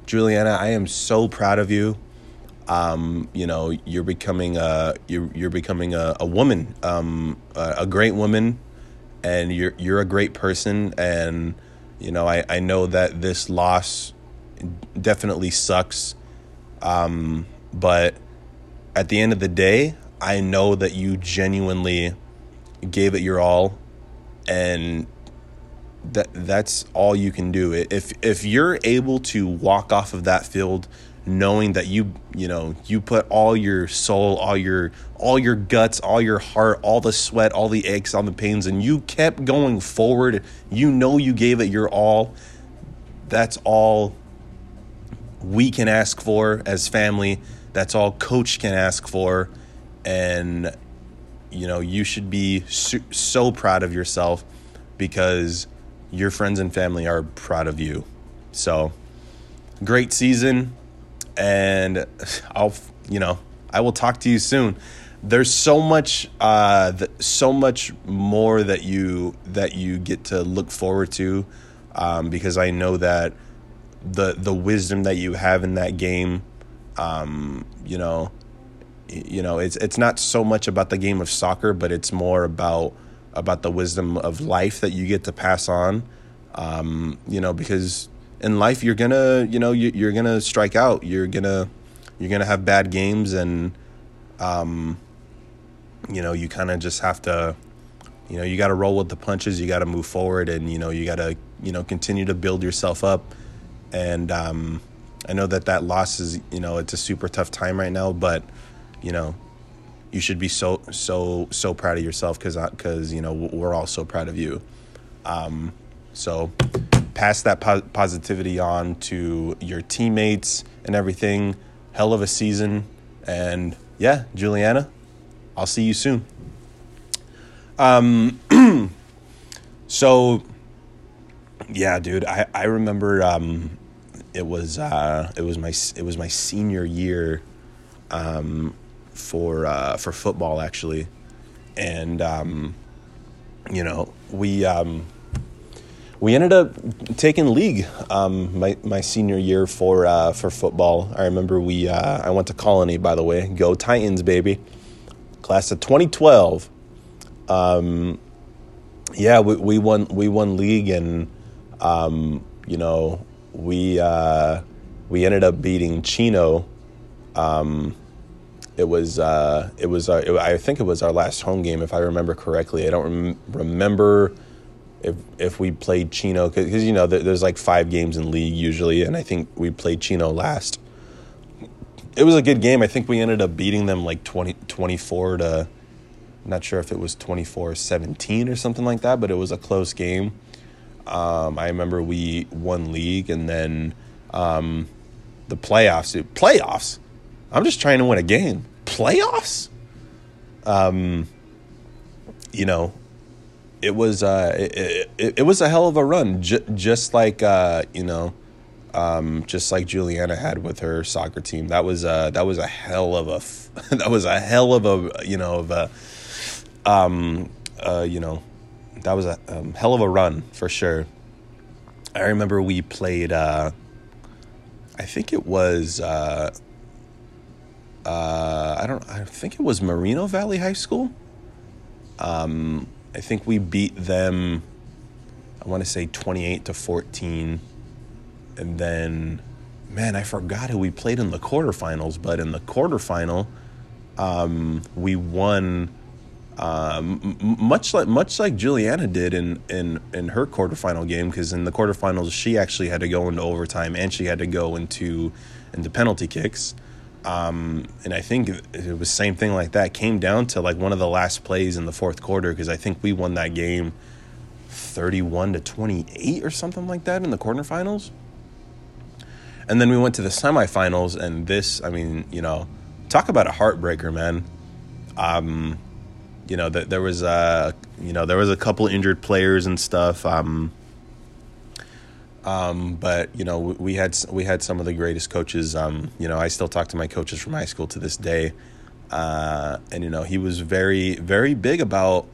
[SPEAKER 1] Juliana, I am so proud of you. Um, you know, you're becoming a you're you're becoming a, a woman, um, a, a great woman, and you're you're a great person. And you know, I I know that this loss definitely sucks, um, but at the end of the day, I know that you genuinely gave it your all and that that's all you can do. If if you're able to walk off of that field knowing that you you know you put all your soul all your all your guts all your heart all the sweat all the aches all the pains and you kept going forward you know you gave it your all that's all we can ask for as family that's all coach can ask for. And, you know, you should be so, so proud of yourself because your friends and family are proud of you. So, great season. And I'll, you know, I will talk to you soon. There's so much, uh, so much more that you that you get to look forward to, um, because I know that the the wisdom that you have in that game um, you know, you know, it's it's not so much about the game of soccer, but it's more about about the wisdom of life that you get to pass on. Um, you know, because in life you're gonna, you know, you, you're gonna strike out. You're gonna you're gonna have bad games, and um, you know, you kind of just have to, you know, you got to roll with the punches. You got to move forward, and you know, you got to, you know, continue to build yourself up, and um, I know that that loss is, you know, it's a super tough time right now, but you know, you should be so so so proud of yourself because because you know we're all so proud of you. Um, so pass that po- positivity on to your teammates and everything. Hell of a season, and yeah, Juliana, I'll see you soon. Um, <clears throat> so yeah, dude, I I remember um it was uh, it was my it was my senior year um, for uh, for football actually, and um, you know we um, we ended up taking league um, my my senior year for uh, for football. I remember we uh, I went to Colony by the way. Go Titans, baby! Class of 2012. Um, yeah, we, we won we won league and um, you know we uh, we ended up beating Chino. Um, it was uh, it was uh, it, I think it was our last home game if I remember correctly. I don't rem- remember if if we played Chino because you know there's like five games in league usually, and I think we played Chino last. It was a good game. I think we ended up beating them like 20, 24 to. I'm not sure if it was 24 17 or something like that, but it was a close game. Um, I remember we won league and then um, the playoffs. Dude, playoffs? I'm just trying to win a game. Playoffs? Um, you know, it was uh, it, it, it, was a hell of a run. J- just like uh, you know, um, just like Juliana had with her soccer team. That was uh, that was a hell of a <laughs> that was a hell of a you know of a um, uh, you know, that was a um, hell of a run for sure. I remember we played. Uh, I think it was. Uh, uh, I don't. I think it was Moreno Valley High School. Um, I think we beat them. I want to say twenty-eight to fourteen, and then, man, I forgot who we played in the quarterfinals. But in the quarterfinal, um, we won. Um, much like much like Juliana did in in in her quarterfinal game, because in the quarterfinals she actually had to go into overtime and she had to go into into penalty kicks. Um, and I think it was same thing like that. Came down to like one of the last plays in the fourth quarter because I think we won that game, thirty-one to twenty-eight or something like that in the quarterfinals. And then we went to the semifinals, and this, I mean, you know, talk about a heartbreaker, man. Um, you know, that there was a, you know, there was a couple injured players and stuff. Um, um, but you know, we had we had some of the greatest coaches. Um, you know, I still talk to my coaches from high school to this day, uh, and you know, he was very very big about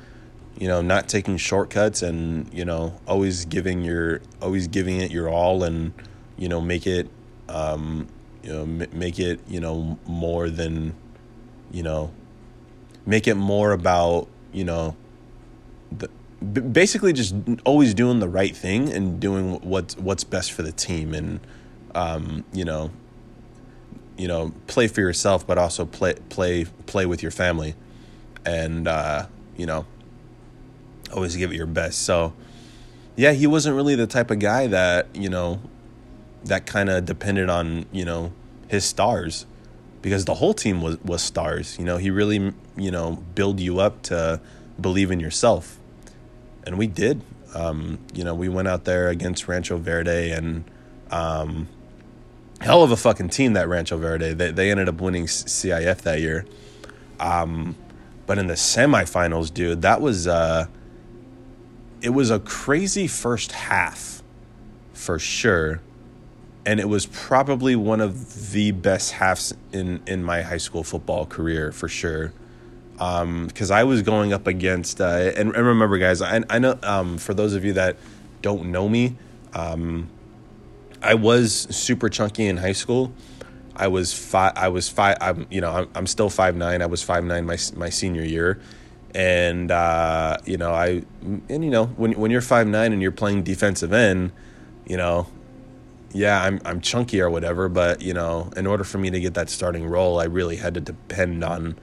[SPEAKER 1] you know not taking shortcuts and you know always giving your always giving it your all and you know make it um, you know m- make it you know more than you know make it more about you know the basically just always doing the right thing and doing what's what's best for the team and um, you know you know play for yourself but also play play play with your family and uh, you know always give it your best. So yeah he wasn't really the type of guy that you know that kind of depended on you know his stars because the whole team was was stars. You know he really you know build you up to believe in yourself and we did. Um, you know, we went out there against Rancho Verde and um, hell of a fucking team that Rancho Verde. They they ended up winning CIF that year. Um, but in the semifinals, dude, that was uh, it was a crazy first half for sure. And it was probably one of the best halves in, in my high school football career for sure because um, I was going up against, uh, and, and, remember, guys, I, I know um, for those of you that don't know me, um, I was super chunky in high school. I was five. I was five. I'm you know I'm, I'm still five nine. I was five nine my my senior year, and uh, you know I and you know when when you're five nine and you're playing defensive end, you know, yeah I'm I'm chunky or whatever, but you know in order for me to get that starting role, I really had to depend on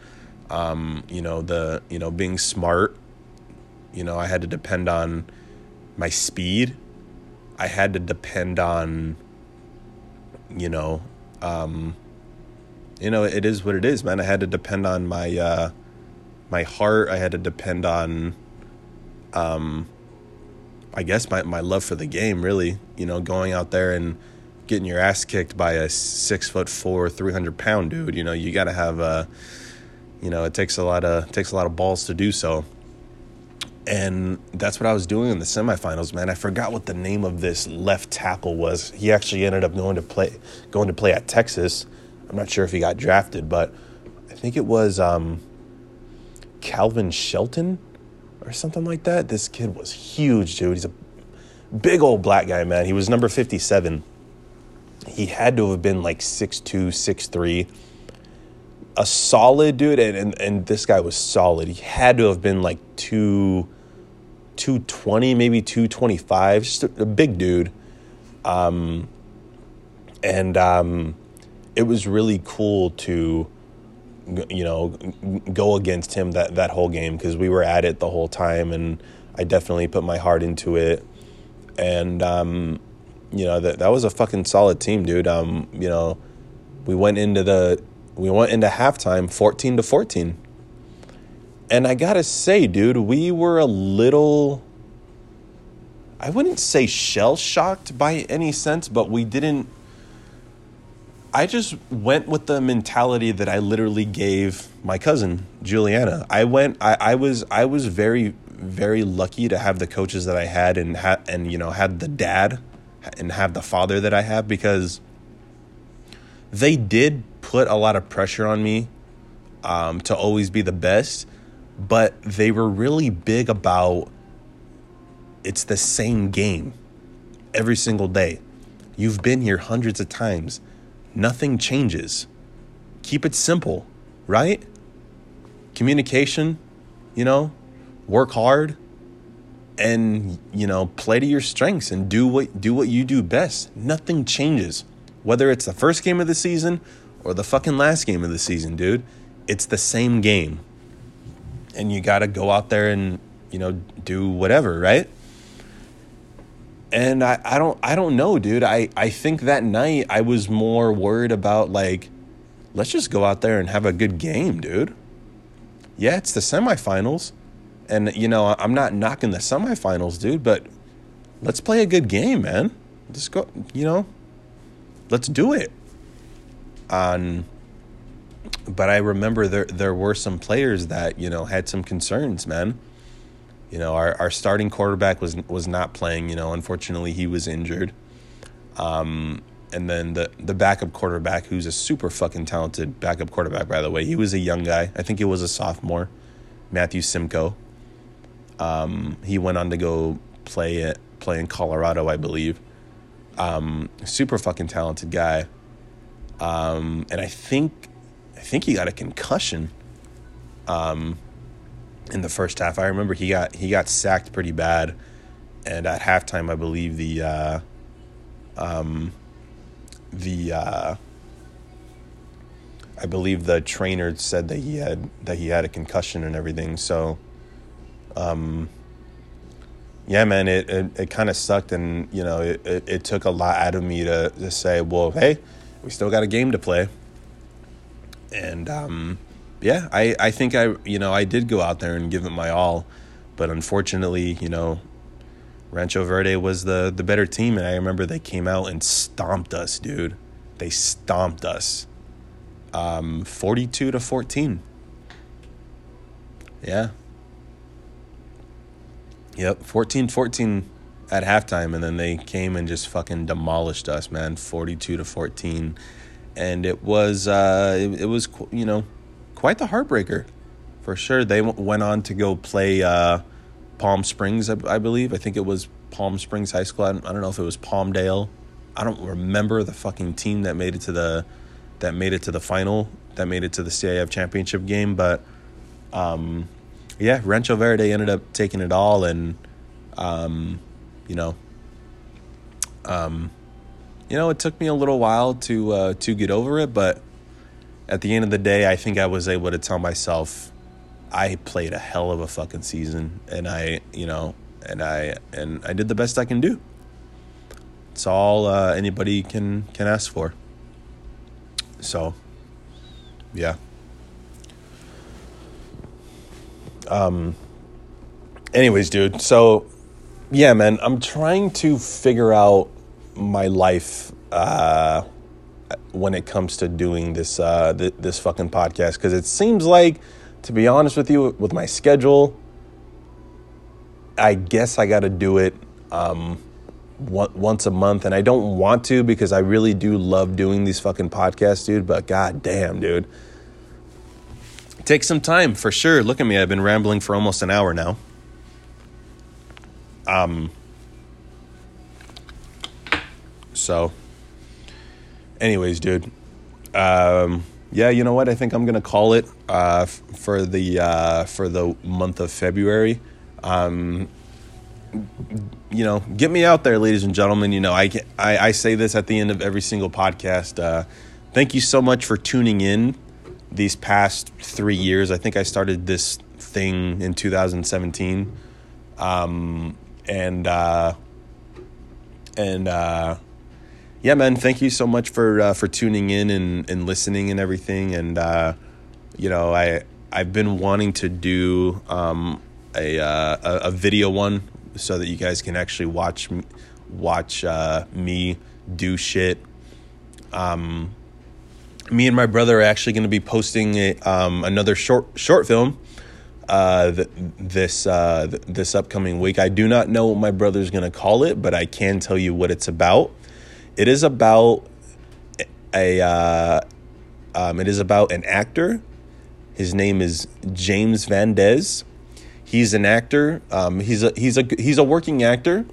[SPEAKER 1] um, you know the you know being smart you know i had to depend on my speed. I had to depend on you know um, you know it is what it is man. I had to depend on my uh, my heart. I had to depend on um, i guess my, my love for the game really you know going out there and getting your ass kicked by a six foot four 300 pound dude you know you got to have a you know, it takes a lot of takes a lot of balls to do so. And that's what I was doing in the semifinals, man. I forgot what the name of this left tackle was. He actually ended up going to play going to play at Texas. I'm not sure if he got drafted, but I think it was um, Calvin Shelton or something like that. This kid was huge, dude. He's a big old black guy, man. He was number 57. He had to have been like 6'2, 6'3 a solid dude, and, and, and this guy was solid. He had to have been like two, 220, maybe 225, just a, a big dude. Um, and um, it was really cool to, you know, go against him that, that whole game because we were at it the whole time, and I definitely put my heart into it. And, um, you know, that, that was a fucking solid team, dude. Um, you know, we went into the we went into halftime 14 to 14. And I got to say, dude, we were a little I wouldn't say shell shocked by any sense, but we didn't I just went with the mentality that I literally gave my cousin Juliana. I went I, I was I was very very lucky to have the coaches that I had and had and you know had the dad and have the father that I have because they did put a lot of pressure on me um, to always be the best. but they were really big about it's the same game every single day. You've been here hundreds of times. Nothing changes. Keep it simple, right? Communication, you know, work hard and you know, play to your strengths and do what do what you do best. Nothing changes. Whether it's the first game of the season or the fucking last game of the season, dude. It's the same game. And you got to go out there and, you know, do whatever, right? And I, I don't I don't know, dude. I, I think that night I was more worried about like let's just go out there and have a good game, dude. Yeah, it's the semifinals. And you know, I'm not knocking the semifinals, dude, but let's play a good game, man. Let's go, you know. Let's do it. On but I remember there there were some players that, you know, had some concerns, man. You know, our, our starting quarterback was was not playing. You know, unfortunately, he was injured. Um, and then the the backup quarterback, who's a super fucking talented backup quarterback, by the way, he was a young guy. I think he was a sophomore, Matthew Simcoe. Um, he went on to go play it play in Colorado, I believe. Um, super fucking talented guy. Um, and I think I think he got a concussion. Um, in the first half. I remember he got he got sacked pretty bad, and at halftime, I believe the uh, um, the uh, I believe the trainer said that he had that he had a concussion and everything. So, um, yeah, man, it it, it kind of sucked, and you know, it, it, it took a lot out of me to to say, well, hey, we still got a game to play, and um, yeah, I, I think I you know I did go out there and give it my all, but unfortunately, you know, Rancho Verde was the the better team, and I remember they came out and stomped us, dude. They stomped us, um, forty two to fourteen. Yeah. Yep, 14-14 at halftime, and then they came and just fucking demolished us, man, forty-two to fourteen, and it was uh, it, it was you know quite the heartbreaker, for sure. They went on to go play uh, Palm Springs, I, I, believe. I think it was Palm Springs High School. I don't, I don't know if it was Palmdale. I don't remember the fucking team that made it to the that made it to the final, that made it to the CIF championship game. But um, yeah, Rancho Verde ended up taking it all, and um, you know, um, you know, it took me a little while to uh, to get over it, but at the end of the day, I think I was able to tell myself I played a hell of a fucking season and I, you know, and I and I did the best I can do. It's all uh, anybody can can ask for. So, yeah. Um anyways, dude. So, yeah, man, I'm trying to figure out my life uh when it comes to doing this uh, th- this fucking podcast because it seems like, to be honest with you, with my schedule, I guess I got to do it um, one- once a month, and I don't want to because I really do love doing these fucking podcasts, dude. But god damn, dude, take some time for sure. Look at me, I've been rambling for almost an hour now. Um. So anyways, dude. Um, yeah, you know what? I think I'm gonna call it uh, f- for the uh, for the month of February. Um, you know, get me out there, ladies and gentlemen. You know, I, I, I say this at the end of every single podcast. Uh, thank you so much for tuning in these past three years. I think I started this thing in 2017, um, and uh, and uh, yeah, man, thank you so much for uh, for tuning in and, and listening and everything. And uh, you know, I I've been wanting to do um, a, uh, a, video one so that you guys can actually watch watch uh, me do shit. Um, me and my brother are actually going to be posting a, um, another short short film uh, th- this uh, th- this upcoming week. I do not know what my brother's going to call it, but I can tell you what it's about. It is about a uh, um, it is about an actor His name is James Vandez. He's an actor. Um, he's a he's a he's a working actor,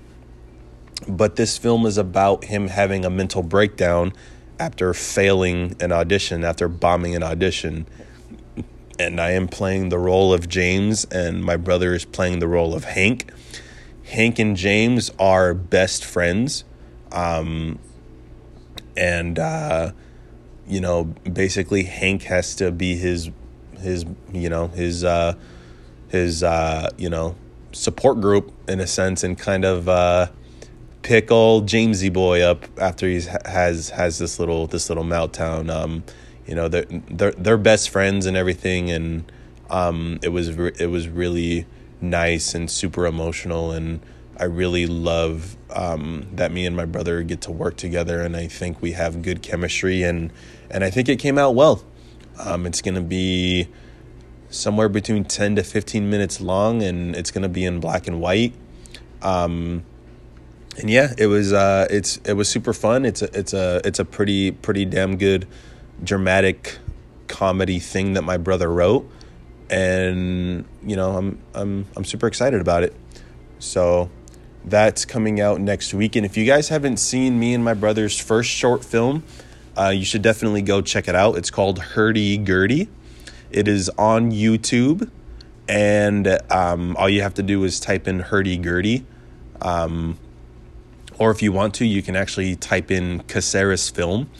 [SPEAKER 1] but this film is about him having a mental breakdown after failing an audition, after bombing an audition. And I am playing the role of James, and my brother is playing the role of Hank. Hank and James are best friends. Um, and, uh, you know, basically, Hank has to be his, his, you know, his, uh, his, uh, you know, support group in a sense, and kind of, uh, pick old Jamesy boy up after he's has has this little this little meltdown. Um, you know, they're they're they're best friends and everything, and um, it was re- it was really nice and super emotional, and I really love um, that me and my brother get to work together, and I think we have good chemistry, and and I think it came out well. Um, it's gonna be somewhere between ten to fifteen minutes long, and it's gonna be in black and white. Um, and yeah, it was uh, it's it was super fun. It's a it's a it's a pretty pretty damn good dramatic comedy thing that my brother wrote, and you know I'm I'm I'm super excited about it. So that's coming out next week. And if you guys haven't seen me and my brother's first short film, uh, you should definitely go check it out. It's called Hurdy Gurdy. It is on YouTube, and um, all you have to do is type in Hurdy Gurdy. Um, or if you want to, you can actually type in Caceres Film.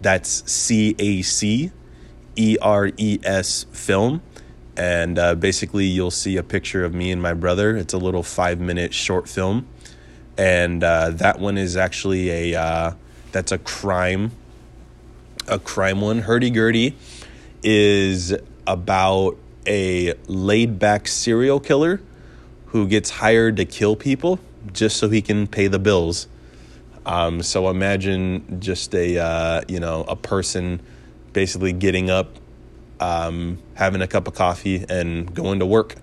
[SPEAKER 1] That's C A C E R E S Film. And uh, basically, you'll see a picture of me and my brother. It's a little five minute short film. And uh, that one is actually a, uh, that's a crime, a crime one. Hurdy Gurdy is about a laid back serial killer who gets hired to kill people just so he can pay the bills. Um, so imagine just a uh, you know a person basically getting up, um, having a cup of coffee, and going to work.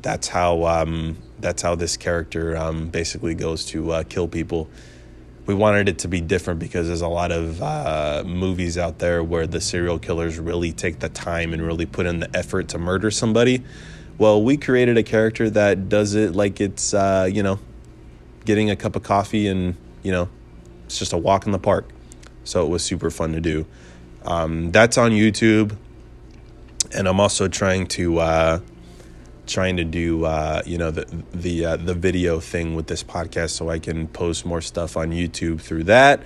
[SPEAKER 1] That's how um, that's how this character um, basically goes to uh, kill people. We wanted it to be different because there's a lot of uh, movies out there where the serial killers really take the time and really put in the effort to murder somebody. Well, we created a character that does it like it's uh, you know getting a cup of coffee and you know it's just a walk in the park. So it was super fun to do. Um, that's on youtube. And i'm also trying to uh, trying to do uh, you know the the uh, the video thing with this podcast so i can post more stuff on youtube through that.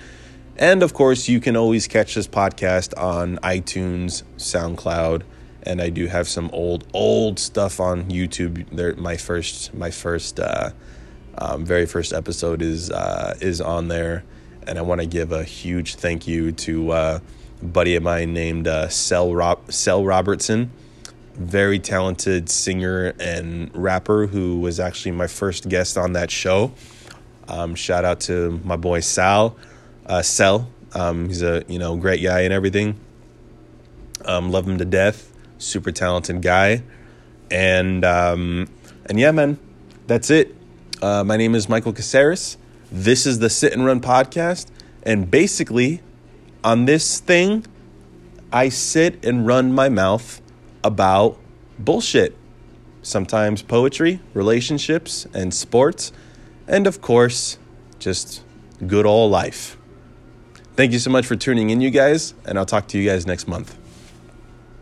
[SPEAKER 1] And of course you can always catch this podcast on itunes soundcloud and i do have some old old stuff on youtube. There my first my first uh, um, very first episode is uh, is on there, and I want to give a huge thank you to uh, a buddy of mine named uh, Cell Rob- Cell Robertson, very talented singer and rapper who was actually my first guest on that show. Um, shout out to my boy Sal, uh, Cell. Um, he's a you know great guy and everything. Um, love him to death. Super talented guy, and um, and yeah, man, that's it. Uh, my name is Michael Caceres. This is the Sit and Run podcast. And basically, on this thing, I sit and run my mouth about bullshit. Sometimes poetry, relationships, and sports. And of course, just good old life. Thank you so much for tuning in, you guys. And I'll talk to you guys next month.